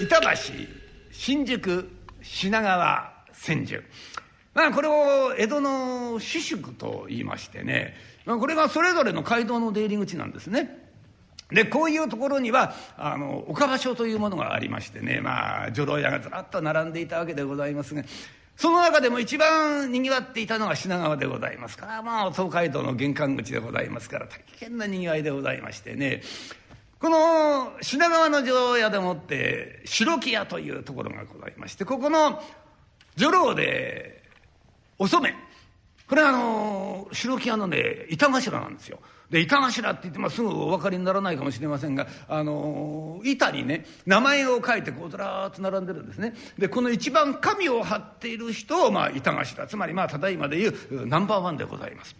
板橋新宿品川千住。まあこれを江戸の私宿と言いましてね、ま、これがそれぞれの街道の出入り口なんですね。でこういうところにはあの岡場所というものがありましてね。まあ女郎屋がずらっと並んでいたわけでございますが。その中でも一番にぎわっていたのが品川でございますから。まあ東海道の玄関口でございますから大変なにぎわいでございましてね。この品川の女郎屋でもって白木屋というところがございましてここの女郎でお染めこれはあの白木屋のね板頭なんですよ。で板頭って言ってもすぐお分かりにならないかもしれませんがあの板にね名前を書いてこうずらーっと並んでるんですねでこの一番紙を貼っている人を、まあ、板頭つまりまあただいまでいうナンバーワンでございます。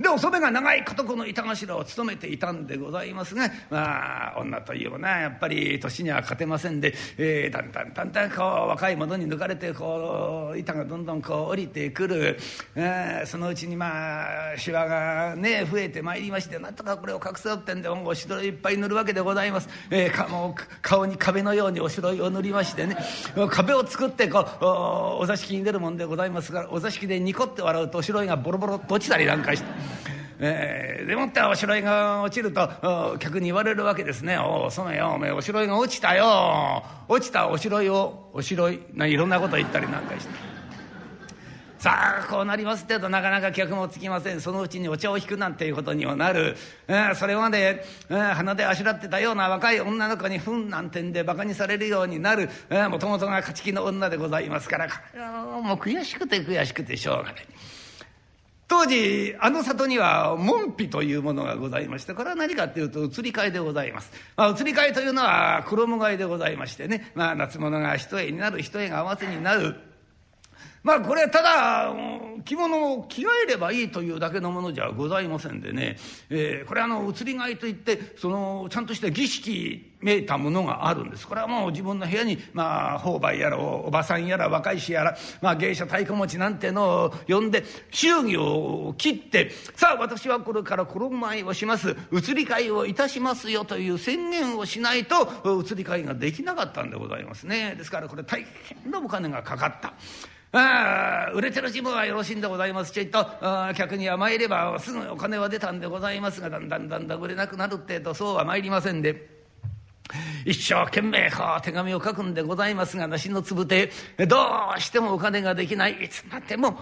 でお染が長いことこの板頭を務めていたんでございますがまあ女といえばなやっぱり年には勝てませんで、えー、だんだんだんだんこう若い者に抜かれてこう板がどんどんこう降りてくる、えー、そのうちにまあしわがね増えてまいりましてなんとかこれを隠そうってんでおしろいっぱい塗るわけでございます。えー、かも顔に壁のようにおしろいを塗りましてね壁を作ってこうお座敷に出るもんでございますからお座敷でニコって笑うとおしろいがボロボロと落ちたりなんかして。えー、でもっておしろいが落ちると客に言われるわけですね「おおそのよ。おめえおしろいが落ちたよ。落ちたおしろいをおしろい」ないろんなこと言ったりなんかして。さあこうなりますってとなかなか客もつきません。そのうちにお茶を引くなんていうことにもなる、えー、それまで、えー、鼻であしらってたような若い女の子に「ふん」なんてんでバカにされるようになる。もともとが勝ち気の女でございますからもう悔しくて悔しくてしょうがない。当時あの里には門扉というものがございましてこれは何かっていうと移り替えでございます。まあ、移り替えというのは衣替えでございましてね、まあ、夏物が一重になる一重が合わせになる。まあこれただ着物を着替えればいいというだけのものじゃございませんでね、えー、これあの移り替えといってそのちゃんとした儀式めいたものがあるんです。これはもう自分の部屋にまあ購買やらおばさんやら若い衆やら、まあ、芸者太鼓持ちなんてのを呼んで祝儀を切ってさあ私はこれから衣替えをします。移り替えをいたしますよという宣言をしないと移り替えができなかったんでございますね。ですからこれ大変なお金がかかった。あ売れてる自分はよろしいんでございますちょいと客には参ればすぐお金は出たんでございますがだんだんだんだん売れなくなるってえとそうは参りませんで。一生懸命こう手紙を書くんでございますが梨のつぶてどうしてもお金ができないいつまでも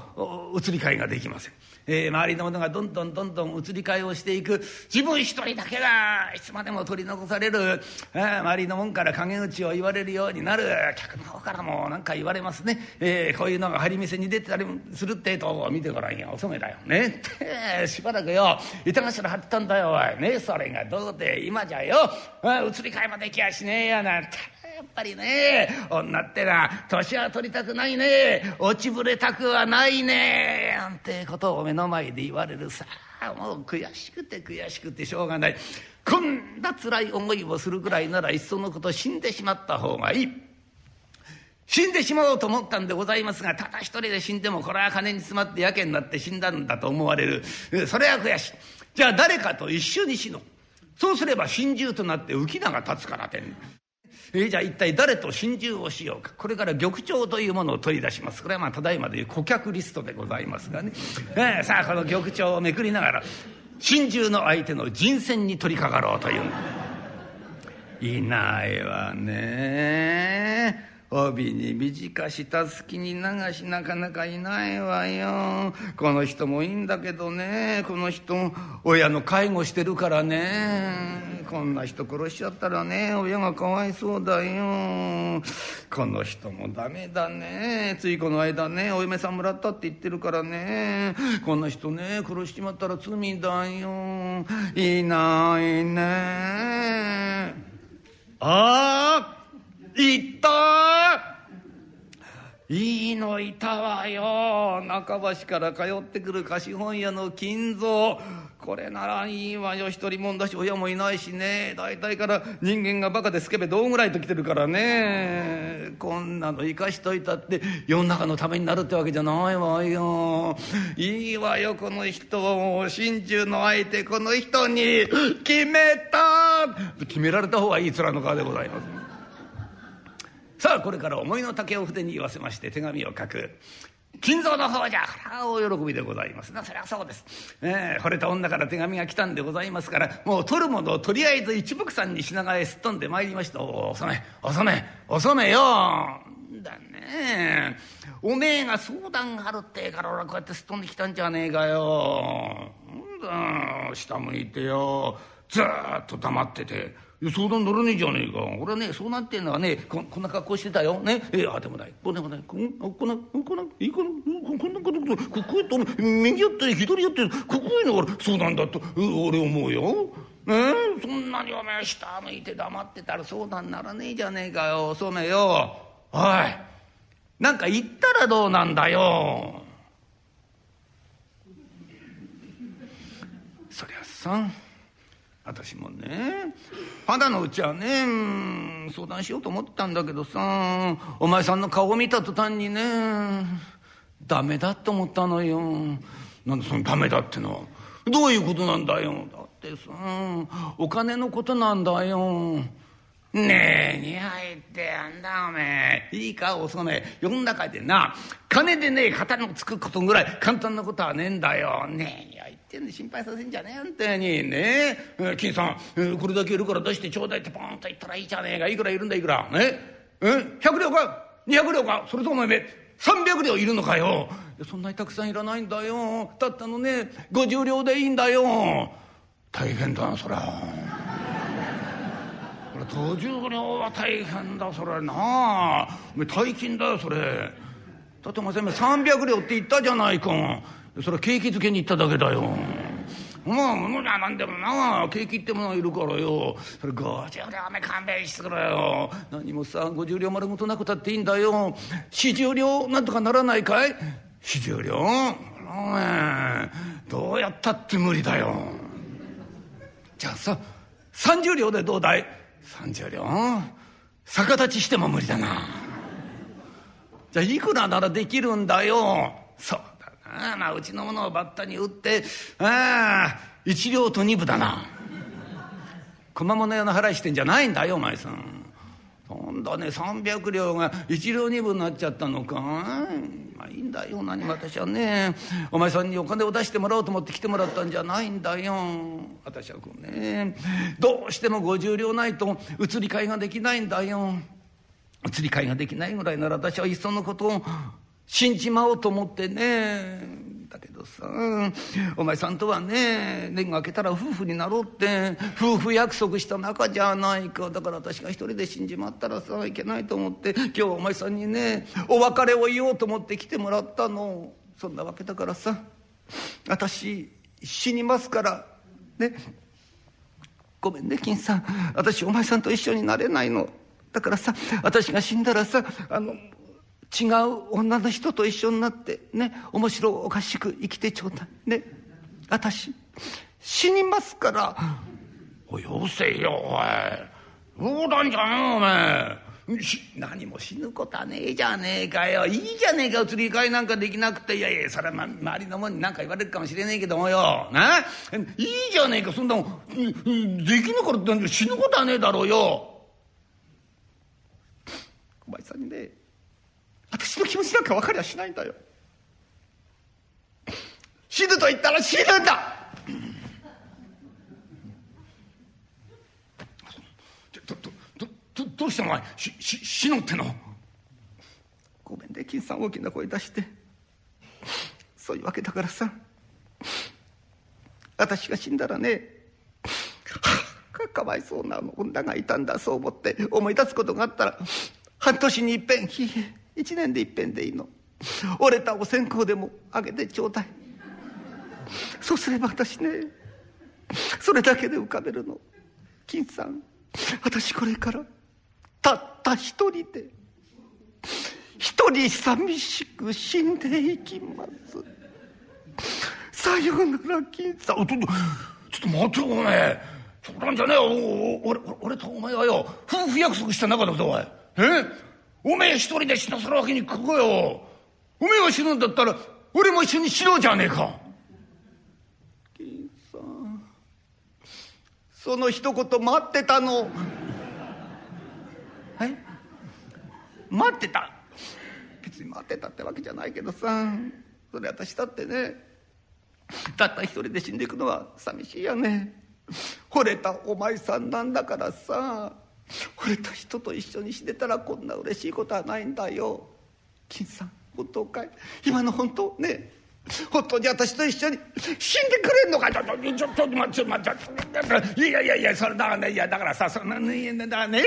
移り替えができません。えー、周りの者がどんどんどんどん移り替えをしていく。自分一人だけがいつまでも取り残される、えー、周りの者から陰口を言われるようになる。客の方からも何か言われますね、えー、こういうのが張り店に出てたりするってと。見てごらんよ。お染めだよね。ってしばらくよ。板頭張ったんだよ。おい。ねそれがどうで今じゃよ。移り替えもできやしねえやなんて。やっぱりね女ってな年は取りたくないね落ちぶれたくはないねなんてことを目の前で言われるさ。もう悔しくて悔しくてしょうがない。こんな辛い思いをするぐらいならいっそのこと死んでしまった方がいい。死んでしまおうと思ったんでございますがただ一人で死んでもこれは金に詰まってやけになって死んだんだと思われる。それは悔しい。じゃあ誰かと一緒に死のう。そうすれば心中となって浮き名が立つからてん、じゃあ一体誰と心中をしようか。これから玉帳というものを取り出します。これはまあただいまでいう顧客リストでございますがね、えー、さあこの玉帳をめくりながら心中の相手の人選に取り掛かろうといういないわね。帯に短したすきに流しなかなかいないわよ。この人もいいんだけどね。この人親の介護してるからね。こんな人殺しちゃったらね親がかわいそうだよ。この人もダメだね。ついこの間ねお嫁さんもらったって言ってるからね。こんな人ね殺しちまったら罪だよ。いないね。ああいったいいのいたわよ。中橋から通ってくる貸本屋の金蔵。これならいいわよ。一人もんだし親もいないしね。大体から人間がバカでスケベどうぐらいと来てるからね。こんなの生かしといたって世の中のためになるってわけじゃないわよ。いいわよこの人。心中の相手この人に決めた。決められた方がいい面の顔でございます。さあこれから思いの丈を筆に言わせまして手紙を書く金蔵の方じゃ。これは大喜びでございます。なそりゃそうです、えー、惚れた女から手紙が来たんでございますからもう取るものをとりあえず一目散に品川へすっ飛んでまいりました。お遅め。遅め。遅めよ。だね。おめえが相談があるってから俺はこうやってすっ飛んできたんじゃねえかよ。なんだ下向いてよ。ずっと黙ってて。相談乗らねえじゃねえか。俺はね相談っていうのはねここんな格好してたよ。ね。えあでもない。こんなこん。なこんなこんなこんないいかな？こんなことここへと右やって左やってここへのから相談だと。俺思うよ。え？そんなにお前下向いて黙ってたら相談ならねえじゃねえかよ。そめよ。おい。なんか言ったらどうなんだよ。そりゃさん。私もね肌のうちはね相談しようと思ったんだけどさお前さんの顔を見た途端にねダメだと思ったのよ。なんでそのダメだってのはどういうことなんだよ。だってさお金のことなんだよ。ねえに入ってやんだおめえ。いいかおそめ世の中でな金でね型のつくことぐらい簡単なことはねえんだよ。ねえってんで心配させんじゃねえあんたに。ねえ金さんこれだけいるから出してちょうだいってポンと言ったらいいじゃねえかいくらいるんだいくら。ねえ100両か200両かそれともおめえ300両いるのかよ。そんなにたくさんいらないんだよ。たったのね50両でいいんだよ。大変だなそりゃ。途中両は大変だそれな。あ大金だよそれ。だってお前300両って言ったじゃないか。それは景気づけに行っただけだよ。もう物じゃなんでもな。景気ってものがいるからよ。それ50両目勘弁してくれよ。何もさ50両丸ごとなくたっていいんだよ。40両なんとかならないかい。40両お前どうやったって無理だよ。じゃあさ30両でどうだい？30両。逆立ちしても無理だな。じゃあいくらならできるんだよ。そうまあうちのものをバッタに売ってああ1両と2分だな。熊物屋の払いしてんじゃないんだよお前さん。なんだね300両が1両2分になっちゃったのか。まあいいんだよ何も私はね。お前さんにお金を出してもらおうと思って来てもらったんじゃないんだよ。私はこうねどうしても50両ないと移り替えができないんだよ。移り替えができないぐらいなら私はいっそのことを死んじまおうと思ってね。だけどさお前さんとはね年が明けたら夫婦になろうって夫婦約束した仲じゃないか。だから私が一人で死んじまったらさいけないと思って今日はお前さんにねお別れを言おうと思って来てもらったの。そんなわけだからさ私死にますからね。ごめんね金さん。私お前さんと一緒になれないの。だからさ私が死んだらさあの違う女の人と一緒になってね面白おかしく生きてちょうだい。ね私死にますからおよせよおい。冗談じゃねえお前。何も死ぬことはねえじゃねえかよ。いいじゃねえか移り替えなんかできなくて。いやいやそれは、ま、周りの者に何か言われるかもしれねえけどもよ。な？いいじゃねえかそんなもん。できなからったん死ぬことはねえだろうよ。小林さんにね私の気持ちなんか分かりゃしないんだよ。死ぬと言ったら死ぬんだ。どどどどどうしてお前しし死のっての。ごめんね金さん大きな声出して。そういうわけだからさ。私が死んだらねかかわいそうな女がいたんだそう思って思い出すことがあったら半年にいっぺんひえ。一年でいっぺんでいいの。折れたお線香でもあげてちょうだい。そうすれば私ねそれだけで浮かべるの。金さん私これからたった一人で一人寂しく死んでいきます。さようなら金さん。ちょっとちょっと待ってお前。そうなんじゃねえよ。俺俺とお前はよ。夫婦約束した仲だぞおいえ？おめえ一人で死なせるわけにいくかよ。おめえが死ぬんだったら俺も一緒に死のうじゃねえか。金さんその一言待ってたの。え？待ってた。別に待ってたってわけじゃないけどさ。それ私だってね。たった一人で死んでいくのは寂しいよね。惚れたお前さんなんだからさ惚れた人と一緒に死ねたらこんな嬉しいことはないんだよ。金さん本当かい？今の本当ね。本当に私と一緒に死んでくれんのかちょっとちょっと待って。待っていやいやいやそれだからね。いやだからさそんなねだからね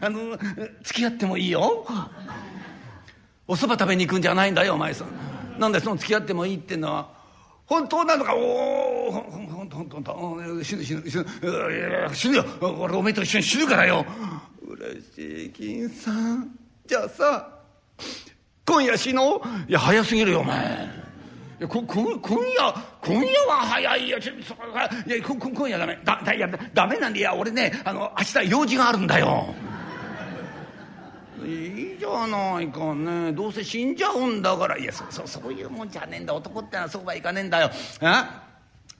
あの付き合ってもいいよ。お蕎麦食べに行くんじゃないんだよお前さん。なんでその付き合ってもいいってんのは。本当なのか？おお本当本当本当死ぬ死ぬ死ぬ。死ぬよ。俺おめえと一緒に死ぬからよ。嬉しい金さんじゃあさ今夜死のう？いや早すぎるよお前。いやここ今夜今夜は早いよ。ちょそいやこ今夜ダメ。だだいやダメなんでいや俺ねあの明日用事があるんだよ。いいじゃないかね。どうせ死んじゃうんだから。いやそそそういうもんじゃねえんだ。男ってのはそうはいかねえんだよ。あ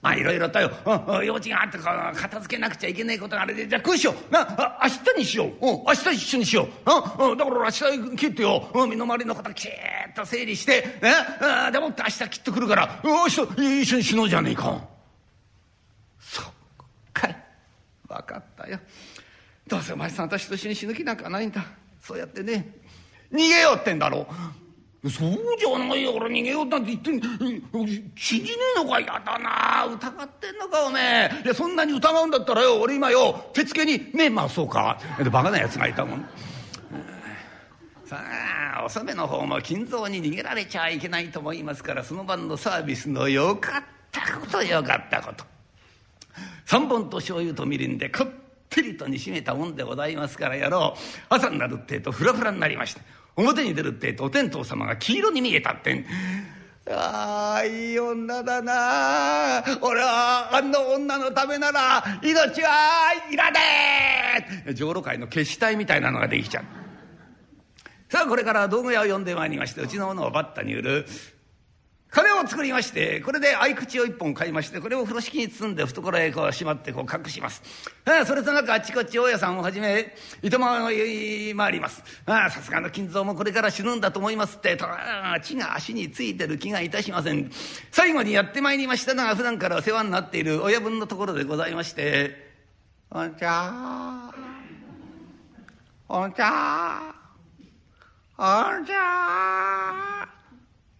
まあいろいろとよ、うん、用事があって片付けなくちゃいけないことがあれで。じゃあこうしよう。な明日にしよう、うん、明日一緒にしよう、うん、だから明日切ってよ、うん、身の回りのこときちっと整理して。ねあでもって明日切ってくるから。明日一緒に死のうじゃねえか。そっかい。分かったよ。どうせお前さん私と一緒に死ぬ気なんかないんだ。そうやってね。逃げようってんだろ。うそうじゃないよ俺逃げようなんて言って死にねえのか嫌だな疑ってんのかおめえ。いやそんなに疑うんだったらよ俺今よ手付けに目回そうか。バカなやつがいたもん。さあお染の方も金蔵に逃げられちゃいけないと思いますからその晩のサービスのよかったことよかったこと。3本と醤油とみりんでこってりと煮しめたもんでございますからやろう。朝になるってえとフラフラになりまして。表に出るってえとお天道様が黄色に見えたってん。ああいい女だな俺はあんな女のためなら命はいらねえ上路会の決死隊みたいなのができちゃう。さあこれから道具屋を呼んでまいりましてうちのものをバッタに売る金を作りましてこれで合口を一本買いましてこれを風呂敷に包んで懐へこうしまってこう隠します。ああそれとなくあっちこっち大家さんをはじめ糸満を回ります。ああさすがの金蔵もこれから死ぬんだと思いますってと血が足についてる気がいたしません。最後にやってまいりましたのが普段からお世話になっている親分のところでございまして「おんちゃおんちゃおんちゃ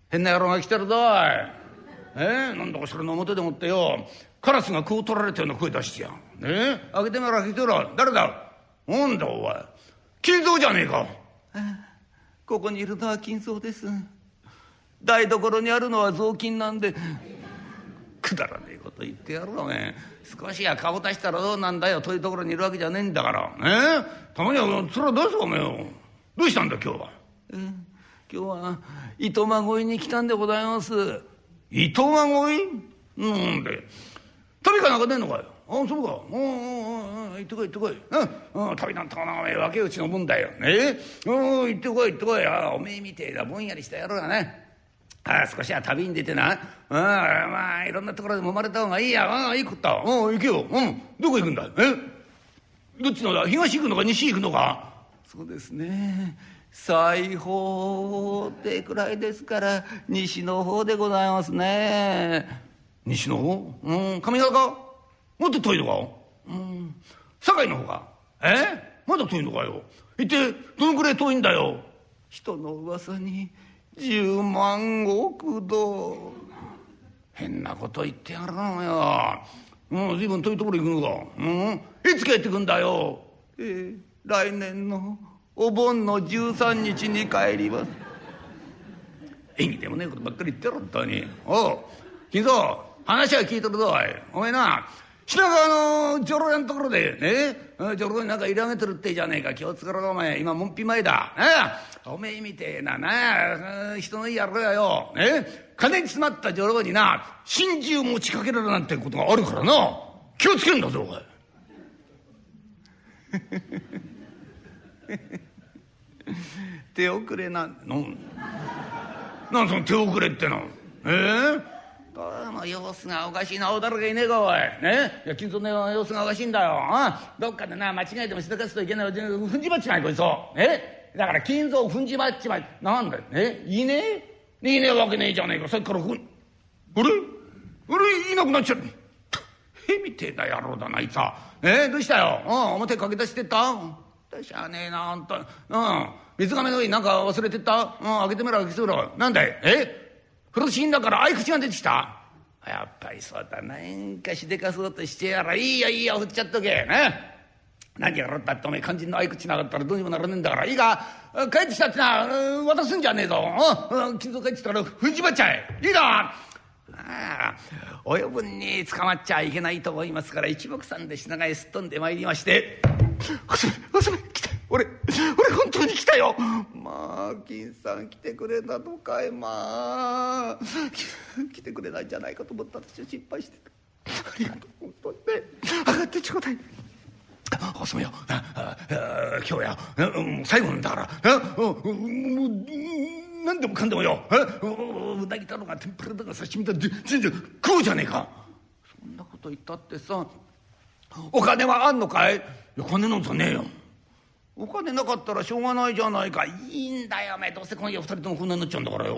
変な野郎が来てるぞい。え？なんだかそれの表でもってよ。カラスが食う取られたような声出してやえ？開けてみろ開けてみろ。誰だ？なんだお前。金蔵じゃねえか。ここにいるのは金蔵です。台所にあるのは雑巾なんで。くだらねえこと言ってやるおめえ少しや顔出したらどうなんだよ。遠いところにいるわけじゃねえんだから。え？たまにはそれはどうすかおめえ。よどうしたんだ今日は、え今日は糸間越えに来たんでございます。糸間越え？なんで？旅かなんか出んのかよ。あそうか。うんうんうん行ってこい行ってこい。うん、うん、旅なんてのはおめえ分け内のもんだよ。ねうん行ってこい行ってこい。あおめえみてえだ。ぼんやりした野郎がね。ああ少しは旅に出てな、うん、まあいろんなところで揉まれた方がいいや、うん、いいこと、うん、行けよ、うん、どこ行くんだえ？どっちのだ？東行くのか西行くのか？そうですね裁縫ってくらいですから西の方でございますね。西の方？うん。上方かもっと遠いのか？うん。堺の方か？え？まだ遠いのかよ？一体どのくらい遠いんだよ？人の噂に10万石度変なこと言ってやるのよ。もう随分遠いところ行くのか？うん。いつ帰ってくんだよ？えー、来年のお盆の13日に帰ります。縁起でもねえことばっかり言ってろ本当におう金蔵話は聞いとるぞおい。お前な品川の女郎屋のところでね女郎になんか入れ上げてるってじゃねえか。気をつけろお前。今門扉前だ、ね、おめえみてえなな人のいい野郎やよ、ね、金に詰まった女郎にな真珠を持ちかけられるなんてことがあるからな。気をつけんだぞおい。手遅れなんなんその手遅れっての？え？えー、どうも様子がおかしいなおだるがいねえかおい。ね？いや金蔵の様子がおかしいんだよ。あどっかでな間違えてもしでかすといけないふんじまっちまいこいつを。え？だから金蔵踏んじまっちまい。なんだよ。え？いね？えいねえわけねえじゃねえか。さっきからふん。あれ？あれ？いなくなっちゃった。へみてえな野郎だなあいつは。え？どうしたよ？うん表駆け出してった？しゃあねえなあんた。うん。水がの上になんか忘れてった？うん開けてみろ開けてみろなんだい？え？風呂敷んだから合い口が出てきた？やっぱりそうだな。んかしでかそうとしてやらいいよいいよ振っちゃっとけ。ね。何やろったってお前肝心の合い口なかったらどうにもならねえんだから。いいか？帰ってきたってな。渡すんじゃねえぞ。金蔵帰ってきたら踏んじまっちゃえ。いいだ。ああ親分に捕まっちゃいけないと思いますから一目散で品川へすっ飛んでまいりまして「娘娘来た俺俺本当に来たよ。まあ金さん来てくれたのかいまあ来てくれないんじゃないかと思った。私は心配して。ありがとう本当にね。上がってちょうだい。おすめよ。今日や。最後なんだから。何でもかんでもよ。うなぎだろうが天ぷらだか刺身だ全然食うじゃねえか。そんなこと言ったってさお金はあんのかい？お金なんぞねえよ。お金なかったらしょうがないじゃないか。いいんだよ。お前どうせ今夜二人ともこんなになっちゃうんだからよ。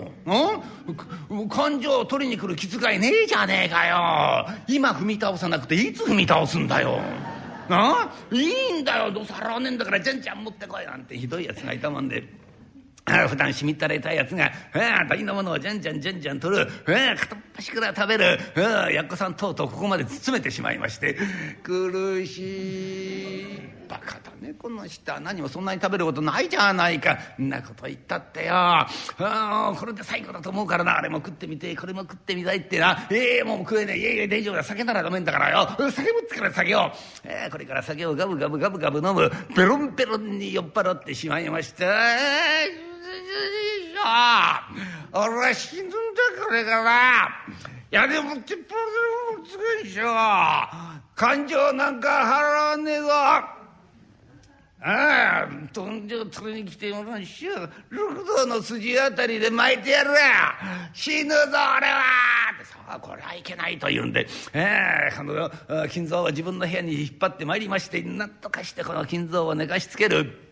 ん？感情を取りに来る気遣いねえじゃねえかよ。今踏み倒さなくていつ踏み倒すんだよ。あいいんだよ。どうせ払わねえんだからじゃんじゃん持ってこいなんて。ひどいやつがいたもんで。普段しみったれたやつが大のものをじゃんじゃんじゃんじゃん取る片っ端から食べるやっこさんとうとうここまで包めてしまいまして苦しい。バカだね。この人は何もそんなに食べることないじゃないか。んなこと言ったってよ。これで最後だと思うからな。あれも食ってみて。これも食ってみたいってな。ええー、もう食えねえ。いやいや大丈夫だ。酒なら飲めんだからよ。酒持ってから酒を、えー、これから酒をガブガブガブガブ飲む。ペロンペロンに酔っ払ってしまいました俺は死ぬんだこれから。いやでもちってパーもつくんしょ感情なんか払わねえぞ。ああ豚汁取りに来てもらうしよ六道の筋あたりで巻いてやるわ。死ぬぞ俺は。ってさあこれはいけないと言うんで、えー、この金蔵を自分の部屋に引っ張ってまいりましてなんとかしてこの金蔵を寝かしつける。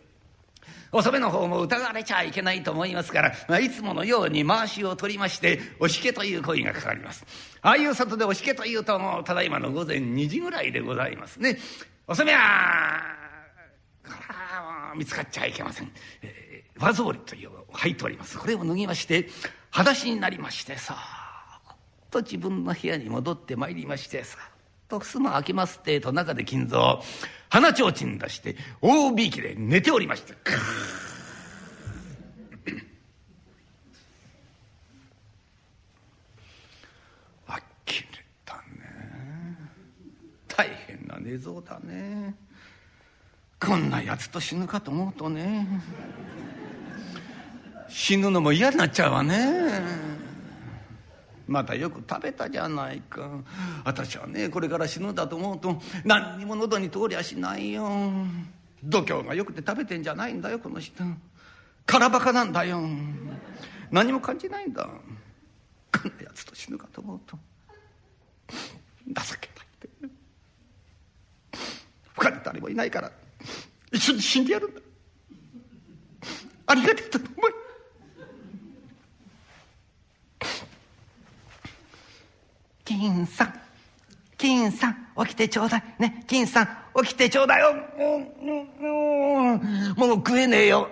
お染めの方も疑われちゃいけないと思いますから、まあ、いつものように回しを取りまして「おしけ」という声がかかります。ああいう里でおしけというともうただいまの午前2時ぐらいでございますね。お染めは見つかっちゃいけません、えー、和草履という履いております。これを脱ぎまして裸足になりましてさあと自分の部屋に戻ってまいりましてさと襖開けますってと中で金蔵鼻ちょうちん出して大びきで寝ておりましたあきれたね。大変な寝相だね。こんなやつと死ぬかと思うとね。死ぬのも嫌になっちゃうわね。またよく食べたじゃないか。私はねこれから死ぬんだと思うと何にも喉に通りゃしないよ。度胸がよくて食べてんじゃないんだよこの人。空バカなんだよ。何も感じないんだ。こんなやつと死ぬかと思うと。情けないって。他に誰もいないから。一緒に死んでやるんだ。ありがてえと思い金さん金さん起きてちょうだい。ね金さん起きてちょうだいよ。もう食えねえよ。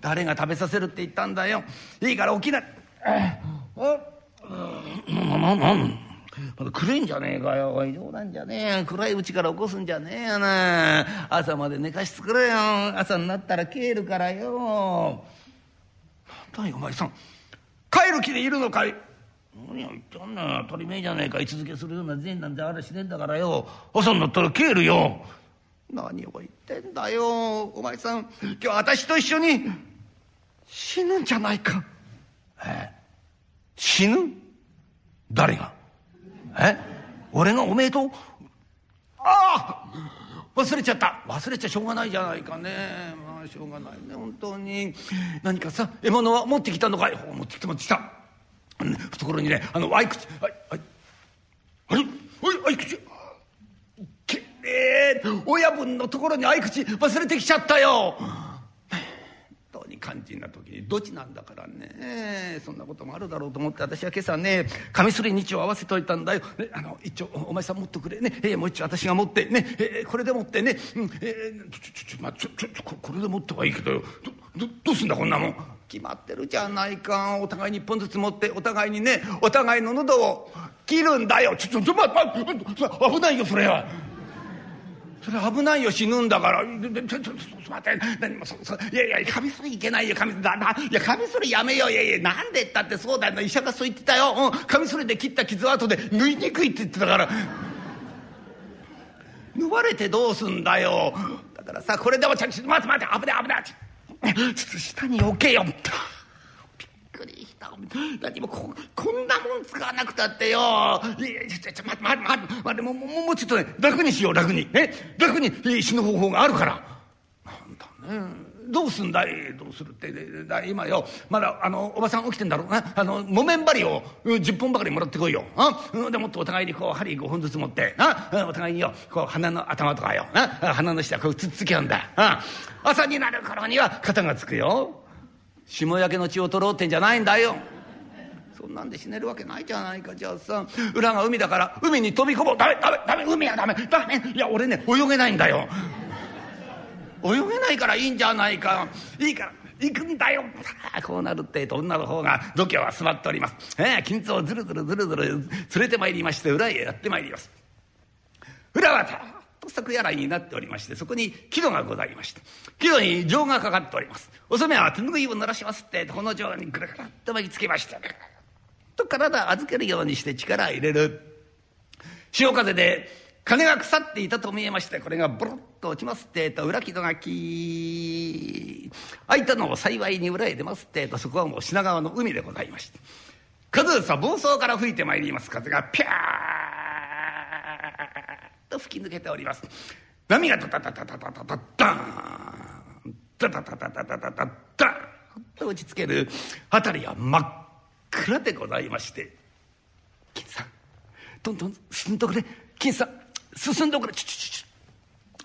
誰が食べさせるって言ったんだよ。いいから起きな。いななまだ暗いんじゃねえかよ。おい冗談じゃねえ。暗いうちから起こすんじゃねえよな。朝まで寝かしつくれよ。朝になったら帰るからよ。何だよお前さん。帰る気でいるのかい。何を言ってんの当たり前じゃねえか。居続けするような善なんてあれしねえんだからよ。朝になったら帰るよ。何を言ってんだよ。お前さん。今日私と一緒に。死ぬんじゃないか。ええ。死ぬ？誰が？え？俺がおめえと？ああ！忘れちゃった。忘れちゃしょうがないじゃないかね。まあしょうがないね。本当に。何かさ獲物は持ってきたのか？い持ってきた持ってきた。懐にねあの合い口あいあい。あれ合い口けえ親分のところに合い口忘れてきちゃったよ。肝心な時にどちなんだからね。そんなこともあるだろうと思って私は今朝ねカミソリ2丁合わせといたんだよ、ね、あの一丁お前さん持ってくれね、えー、もう一丁私が持ってね、えー、これで持ってね、うんえー、ちょちょちょ、まあ、ちょちょこれで持ってはいいけどよ。どどうすんだこんなもん。決まってるじゃないかお互いに一本ずつ持ってお互いにねお互いの喉を切るんだよ。ちょちょちょ、まま、危ないよそれは。それ危ないよ死ぬんだからちょちょちょっと待って何もそそいやいやカミソリいけないよカミソリいやカミソリやめよういやいやなんでったってそうだよ医者がそう言ってたよ、うん、カミソリで切った傷は後で縫いにくいって言ってたから縫われてどうすんだよだからさこれでもちょっと待って待って危ない危ないちょっと下に置けよ。くりした。何もここんなもん使わなくたってよ。いやちょちょ待って待って待ってもうもうちょっとね楽にしよう楽に。ね？楽に死ぬ方法があるから。なんだね。どうすんだい？どうするって今よ。まだあのおばさん起きてんだろう。なあの木綿針を10本ばかりもらってこいよ。あでもってお互いにこう針5本ずつ持ってなお互いによこう鼻の頭とかよ。な鼻の下こうつっつき合うんだ。朝になる頃には肩がつくよ。霜焼けの血を取ろうってんじゃないんだよ。そんなんで死ねるわけないじゃないかじゃあさ裏が海だから海に飛び込もう。ダメダメダメ海はダメダメ。いや俺ね泳げないんだよ。泳げないからいいんじゃないか。いいから行くんだよ。こうなるってと女の方が度胸は座っております。ええ金子をずるずるずるずる連れてまいりまして裏へやってまいります。裏はたと作やらいになっておりましてそこに木戸がございまして木戸に錠がかかっております。お染は手ぬぐいを濡らしますってこの錠にぐるぐるっと巻きつけましてと体預けるようにして力を入れる。潮風で金が腐っていたと見えましてこれがボロッと落ちますってえと裏木戸がキー。開いたのを幸いに裏へ出ますってえとそこはもう品川の海でございまして。数さ房総から吹いてまいります。風がピャー。と吹き抜けております。波がタタタタタタタタダンタタタタタタタタダン。と打ちつける辺りは真っ暗でございまして「金さん。どんどん進んどくれ。金さん。進んどくれ。ちょちょちょ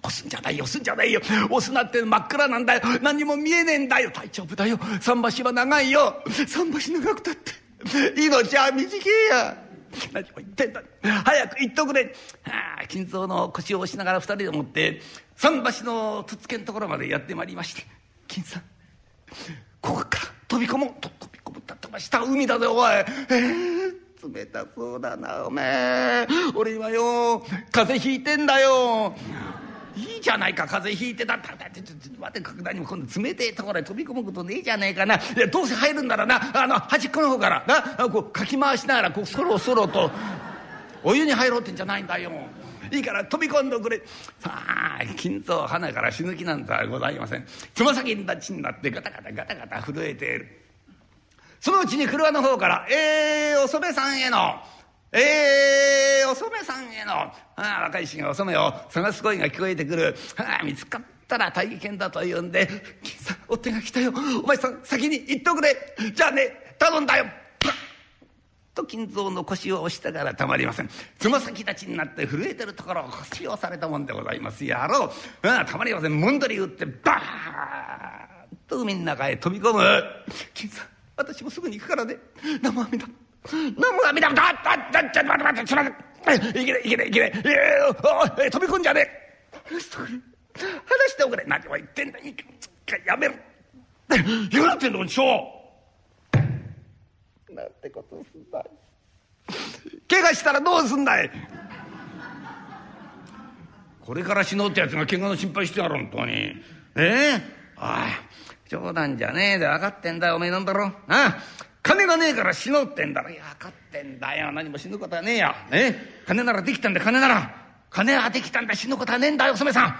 押すんじゃないよ。押すんじゃないよ。押すなって真っ暗なんだよ。何にも見えねえんだよ。大丈夫だよ。桟橋は長いよ。桟橋長くたって。命は短えや。何を言ってんだ。早く行っとくれ、はあ、金蔵の腰を押しながら二人でもって桟橋のつつけんところまでやってまいりまして「金さんここから飛び込もう」と飛び込むったって下海だぜおい。えー、冷たそうだなおめえ。俺今よ風邪ひいてんだよ。いいじゃないか風邪ひいてた。ってちょっと待って何も今度冷てえところへ飛び込むことねえじゃねえかな。いやどうせ入るんならな。あの端っこの方からなこうかき回しながらこうそろそろとお湯に入ろうってんじゃないんだよ。いいから飛び込んでくれ。さあ金蔵花から死ぬ気なんざございません。つま先立ちになってガタガタガタガタ震えている。そのうちに車の方から「えー、おそべさんへのえー、お染さんへのああ若い衆がお染を探す声が聞こえてくる。ああ見つかったら大変だと言うんで「金さんお手が来たよ。お前さん先に行っとくれ。じゃあね頼んだよ」と金蔵の腰を押したからたまりません。つま先立ちになって震えてるところを腰をされたもんでございます。やろう。あたまりません。もんどり打ってバーンと海の中へ飛び込む「金さん私もすぐに行くからね。生阿弥陀。飲む涙だだだちょっと待って待ってちょっと待っていけないいけないいけないえー、飛び込んじゃねえ話しておくれ話しておくれ何を言ってんだいいかやめろ言うなってんのにしょなんてことすんだい怪我したらどうすんだいこれから死のうってやつが怪我の心配してやろ本当にええー、ああ冗談じゃねえで分かってんだよおめえなんだろああ金がねえから死のうってんだろ。いや分かってんだよ。何も死ぬことはねえよ、ね、金ならできたんだ金なら。金はできたんだ死ぬことはねえんだよお染さん。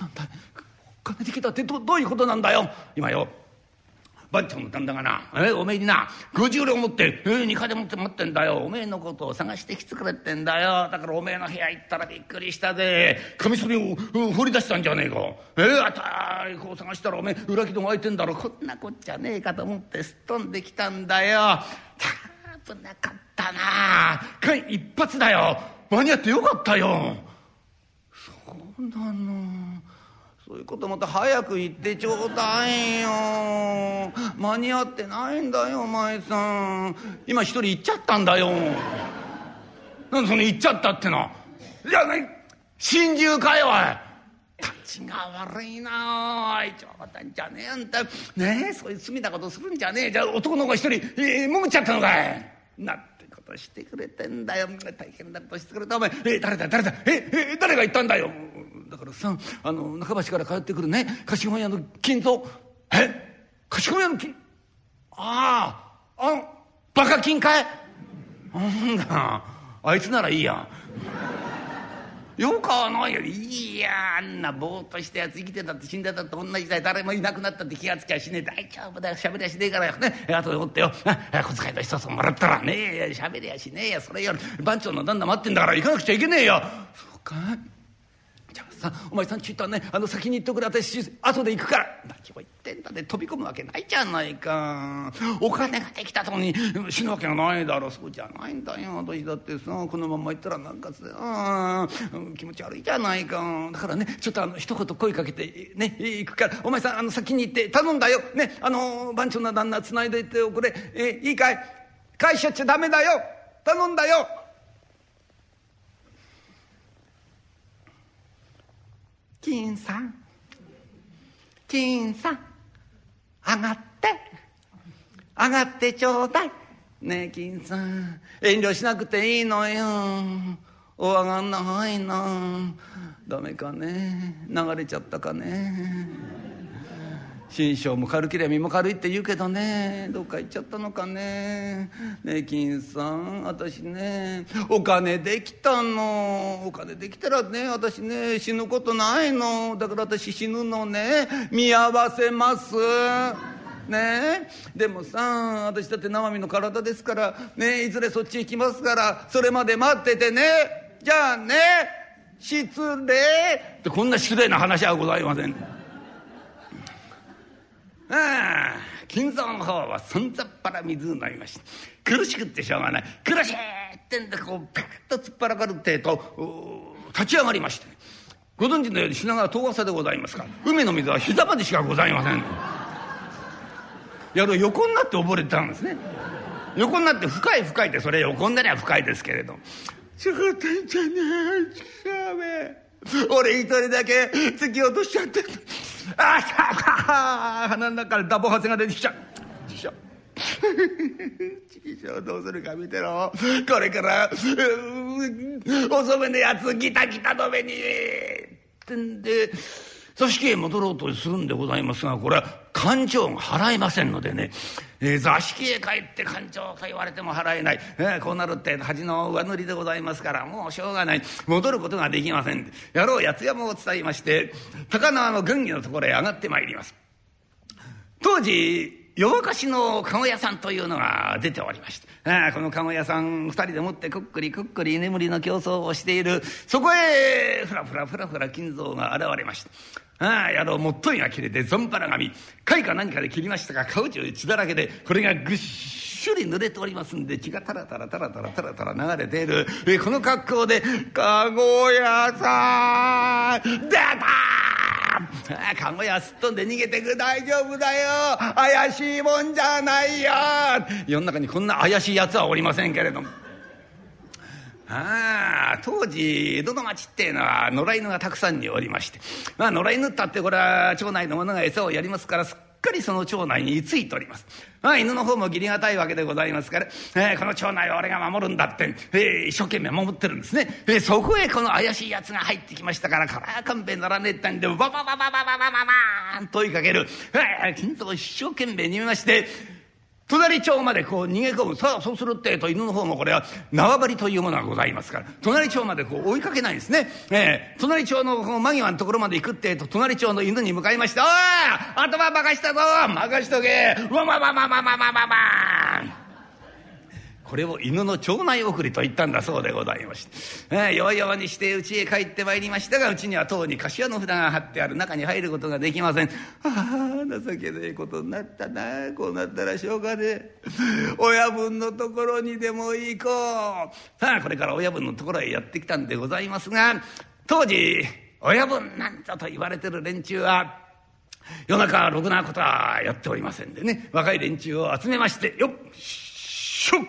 なんだ金できたってどどういうことなんだよ。今よ。番長の旦那がな、えおめえにな50両持って、えー、2階で持って待ってんだよ。おめえのことを探してきてくれってんだよ。だからおめえの部屋行ったらびっくりしたぜ。カミソリを掘り出したんじゃねえか。えー、あたりこう探したらおめえ裏木戸が開いてんだろ。こんなこっちゃねえかと思ってすっ飛んできたんだよ。危なかったな。間一発だよ。間に合ってよかったよ。そうなの。そういうことまた早く言ってちょうだいよ。間に合ってないんだよお前さん。今一人行っちゃったんだよ。なんでその行っちゃったっての？じゃあね心中かよおい立ちが悪いな。おい冗談じゃねえあんたねえそういう罪なことするんじゃねえ。じゃあ男の子一人、えー、潜っちゃったのかい。なんてことしてくれてんだよ。大変なことしてくれた。お前えー、誰だ誰だ？ええー、誰が言ったんだよ？だからさあの中橋から帰ってくるね。貸本屋の金蔵。え？貸本屋の金？あああのバカ金かい。なんだ。あいつならいいやよかはないよいやあんなぼーっとしたやつ生きてたって死んでたって同じだ誰もいなくなったって気がつきゃしねえ大丈夫だよ。しゃべりゃしねえからよ。ね。後でもってよ。小遣いの一つもらったらねえしゃべりゃしねえや。それより番長の旦那待ってんだから行かなくちゃいけねえよ。そうかじゃあさお前さんちょっとねあの先に行っとくれ私後で行くから。何を言ってんだで飛び込むわけないじゃないか。お金ができたとこに死ぬわけがないだろ。そうじゃないんだよ。私だってさこのまま行ったらなんかさ気持ち悪いじゃないか。だからねちょっとあの一言声かけてね行くから。お前さんあの先に行って頼んだよ。ねあの番長の旦那つないでいっておくれ。えいいかい？返しちゃっちゃダメだよ。頼んだよ。金さん。金さん。上がって。上がってちょうだい。ねえ金さん。遠慮しなくていいのよ。お上がんないなダメかね。流れちゃったかね。心象も軽ければ身も軽いって言うけどね。どっか行っちゃったのかね。ねえ金さん。私ねお金できたの。お金できたらね私ね死ぬことないの。だから私死ぬのね。見合わせます。ねでもさ私だって生身の体ですからねいずれそっち行きますからそれまで待っててね。じゃあね失礼。ってこんな失礼な話はございません。ああ金蔵の方はそんざっぱら水飲みまして苦しくってしょうがない。苦しいってんでこうペッと突っ張らかるってえと立ち上がりまして。ご存知のように品川遠浅でございますか。ら海の水は膝までしかございません。やる横になって溺れてたんですね。横になって深い深いってそれ横になりゃ深いですけれど「仕事んじゃねえ俺一人だけ突き落としちゃってああ鼻の中からダボハセが出てきちゃう。チキショどうするか見てろ。これから遅めのやつギタギタ止めに。ってんで座敷へ戻ろうとするんでございますがこれは勘定が払えませんのでね、えー、座敷へ帰って勘定と言われても払えない、えー、こうなるって恥の上塗りでございますからもうしょうがない。戻ることができません。やろう八つ山を伝えまして高輪の軍議のところへ上がってまいります。当時夜明かしの籠屋さんというのが出ておりましてあこの籠屋さん二人でもってくっくりくっくり居眠りの競争をしている。そこへふらふらふらふら金蔵が現れました。ああ野郎もっといが切れてぞんばら髪貝か何かで切りましたが顔中血だらけでこれがぐっしゅり濡れておりますんで血がタラタラタラタラタラタラ流れている。えこの格好で「かご屋さん出た!」かご屋すっ飛んで逃げてく。大丈夫だよ。怪しいもんじゃないよ。世の中にこんな怪しいやつはおりませんけれども。ああ当時江戸の町っていうのは野良犬がたくさんにおりましてまあ野良犬ったってこれは町内の者が餌をやりますからすっかりその町内に居ついております。まあ犬の方も義理がたいわけでございますから、えー、この町内は俺が守るんだって、えー、一生懸命守ってるんですね。えー、そこへこの怪しいやつが入ってきましたからこれは勘弁ならねえってんでバババババババババーンと追いかける。えー、金蔵一生懸命逃げまして隣町までこう逃げ込む。さあそうするってえと犬の方もこれは縄張りというものがございますから。隣町までこう追いかけないんですね、えー、隣町のこの間際のところまで行くってえと隣町の犬に向かいまして「おい頭任したぞ任しとけ。わわわわわわわわわこれを犬の町内送りと言ったんだそうでございまして、えー、弱々にして家へ帰ってまいりましたがうちにはとうに柏の札が貼ってある中に入ることができません。ああ情けねえことになったな。こうなったらしょうがねえ。親分のところにでも行こう。さあこれから親分のところへやってきたんでございますが当時親分なんぞと言われてる連中は夜中はろくなことはやっておりませんでね。若い連中を集めましてよっしょっ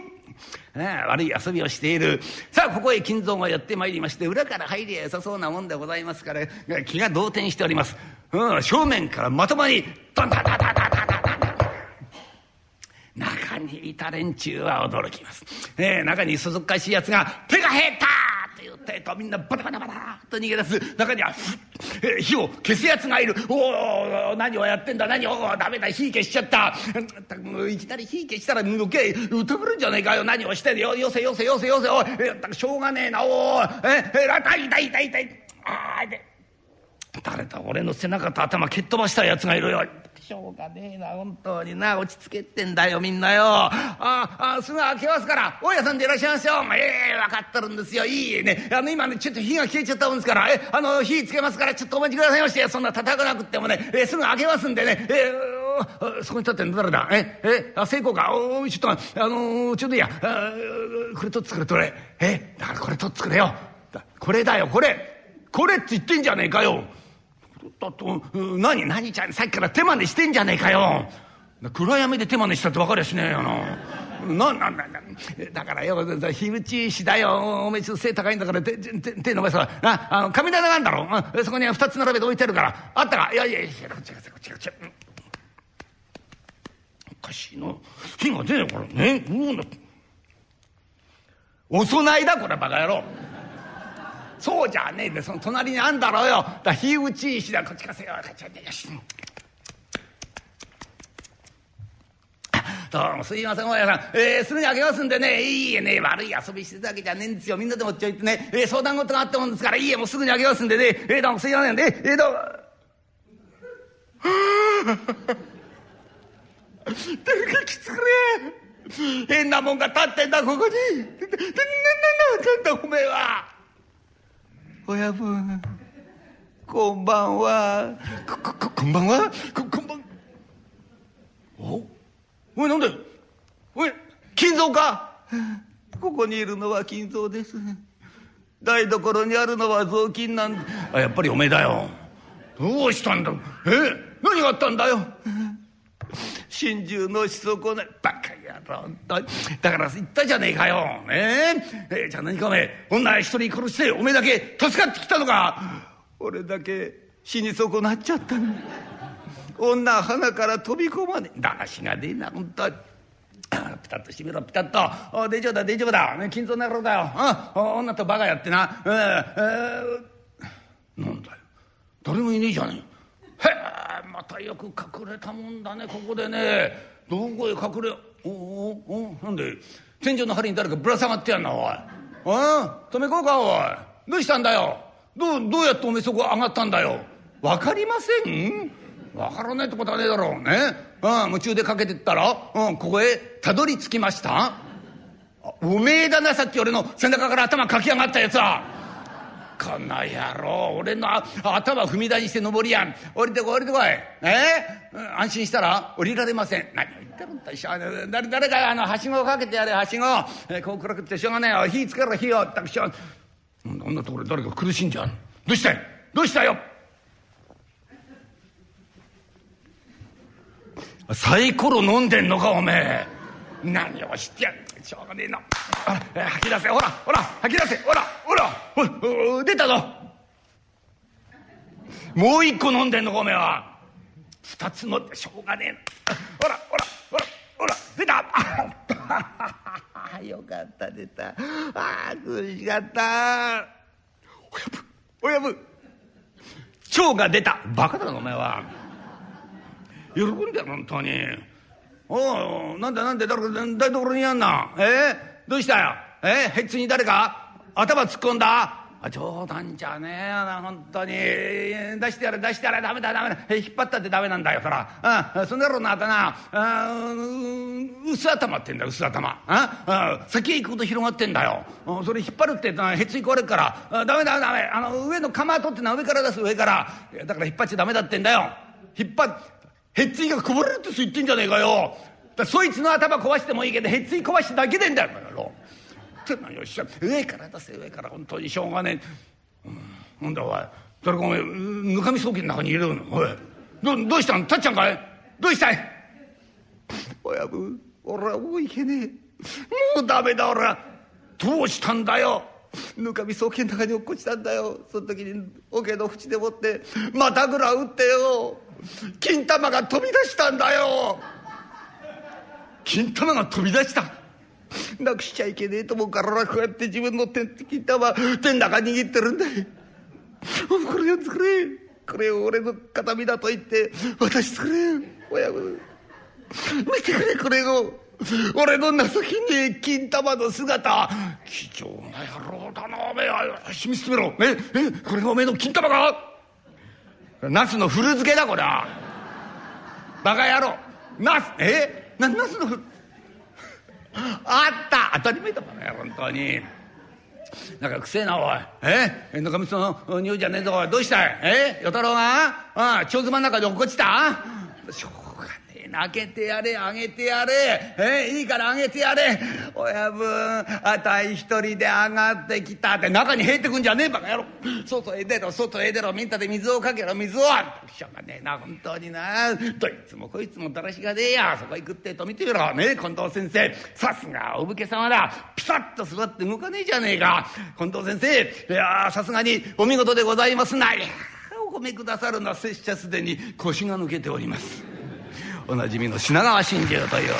悪い遊びをしているさあここへ金蔵がやってまいりまして裏から入りゃよさそうなもんでございますから気が動転しております、うん、正面からまともにドンタンタンタンドンドン中にいた連中は驚きます、えー、中にそそっかしいやつが「手が減った!」ってとみんなバタバタバタと逃げ出す。中には、火を消すやつがいる「おお何をやってんだ？何を？ダメだ。火消しちゃった」いきなり火消したら余計疑るんじゃねえかよ。何をしてるよ？よせよせよせよせ。おい、しょうがねえな。おおええ、痛い痛い痛い痛いああで誰だ俺の背中と頭蹴っ飛ばしたやつがいるよ。しょうがねえな本当にな落ち着けってんだよみんなよ。ああすぐ開けますから。大家さんでいらっしゃいますよ。ええ分かってるんですよ。いいね。あの今ねちょっと火が消えちゃったもんですから。えあの火つけますからちょっとお待ちくださいまして。そんな叩かなくってもねえすぐ開けますんでね。えそこに立ってんの誰だ？ええあ聖子か。おちょっとあのちょっといいや。これ取ってくれ取れ。えだからこれ取ってくれよ。これだよこれ。これって言ってんじゃねえかよ。だって何何ちゃんさっきから手真似してんじゃねえかよ。暗闇で手真似したって分かりゃしねえよな。なんなんだだからよ樋口氏だよ。おめえ背高いんだから手手手伸ばすわなあの神棚があるんだろ。そこには2つ並べて置いてるから。あったかいやいやいやこっちこっちこっちこっち。おかしいの火が出ねえからね。お供えだこれバカ野郎。そうじゃねえでその隣にあんだろうよ。だ火打ち石だこっちかせよこっちよし。どうもすいません大家さん、えー、すぐに開けますんでね。いいえね悪い遊びしてるだけじゃねえんですよ。みんなでもっちょいってね、えー、相談事があったもんですからいいえもうすぐに開けますんでね。えー、どうもすいませんね。えー、どうも。誰か来てくれ変なもんが立ってんだここに、な、な、な、なんだおめえは。親分こんばんは。こここんばんは？ここんばん。お？おいなんで？おい金蔵か？ここにいるのは金蔵です。台所にあるのは雑巾なん。だあやっぱりおめえだよ。どうしたんだ？え？何があったんだよ？心中のし損ねバカ野郎だから言ったじゃねえかよ。ねええー、じゃあ何かおめえ女一人殺しておめえだけ助かってきたのか。俺だけ死に損なっちゃったの女花から飛び込まねえ。だらしがねえな本当に。ピタッと閉めろピタッと「大丈夫だ大丈夫だ、ね、金蔵の野郎だよ、うん、女とバカやってな、えーえー、なんだよ。誰もいねえじゃねえ。たよく隠れたもんだねここでね。どこへ隠れおおおなんで天井の針に誰かぶら下がってやんなおい。お止めこうかおい。どうしたんだよ。どうどうやっておめそこ上がったんだよ。分かりません？分からないってことはねえだろうね。うん夢中でかけてったら、うん、ここへたどり着きました。おめえだなさっき俺の背中から頭かき上がったやつは。この野郎俺の頭踏み台にして登りやん。降りてこい降りてこい。え？ー、安心したら降りられません。何を言ってるんだし誰誰かあのはしごをかけてやれはしご、えー、こう暗くってしょうがねえよ。火つけろ火をったくしょう。んなところで誰か苦しんじゃうどうしたい？どうしたよ？サイコロ飲んでんのかおめえ。何をしてやんしょうがねえな。吐き出せ。ほらほら吐き出せ。ほらほらほ出たぞ。もう一個飲んでんのかおめえは。二つ飲んでしょうがねえな。ほらほらほらほら出た。よかった出た。ああ苦しかった。親分親分。蝶が出た。バカだなお前は。喜んでる本当におおなんだなんで誰か台所にやんな。えー、どうしたよ？えー、ヘッツに誰か？頭突っ込んだ？あ冗談じゃねえよな本当に。出してやれ出してやれ。ダメだダメだ。引っ張ったってダメなんだよそら。うんその野郎の頭薄頭ってんだ薄頭。あ先へ行くほど広がってんだよ。それ引っ張るってへつい壊れるから。ダメだダメあの上の釜取ってのは上から出す上から。だから引っ張っちゃダメだってんだよ。引っ張っへっついがこぼれるってそう言ってんじゃねえかよ。そいつの頭壊してもいいけどへっつい壊してだけでんだよバカ野郎。って何しゃ上から出せ上から。本当にしょうがねえ。うん、ほんだおいそれかお前ぬかみそ機の中に入れるの？おい。どどうしたんたっちゃんかい？どうしたい？親分俺はもういけねえ。もうダメだ俺は。どうしたんだよ？ぬかみそ桶の中に落っこちたんだよ。その時に桶の縁でもってまたぐら打ってよ。金玉が飛び出したんだよ。金玉が飛び出した。なくしちゃいけねえと思うからこうやって自分の手金玉手の中握ってるんだ。よこれを作れ。これを俺の形見だと言って渡してくれ。親分。見てくれこれを。俺の情けねえ金玉の姿。貴重な野郎だなおめえよし見つめろ。ええこれがおめえの金玉か？ナスの古漬けだこれ。はバカ野郎。ナスえ？なナスのあった。当たり前だバカ野郎本当に。なんかくせえなおい。え？中道の匂いじゃねえぞ。おいどうしたい？え？与太郎が？ああ蝶妻の中で落っこちた？しょがねえな開けてやれあげてやれ。えいいからあげてやれ。親分あたい一人で上がってきたって。中に入ってくんじゃねえバカ野郎。外へ出ろ外へ出ろ。みんなで水をかけろ水を。しょうがねえな本当にな。どいつもこいつもだらしがねえや。そこ行くってと見てみろ。ね近藤先生。さすがお武家様だ。ピタッと座って動かねえじゃねえか。近藤先生。いやさすがにお見事でございますな。いお褒めくださるのは拙者すでに腰が抜けております。おなじみの品川真珠という。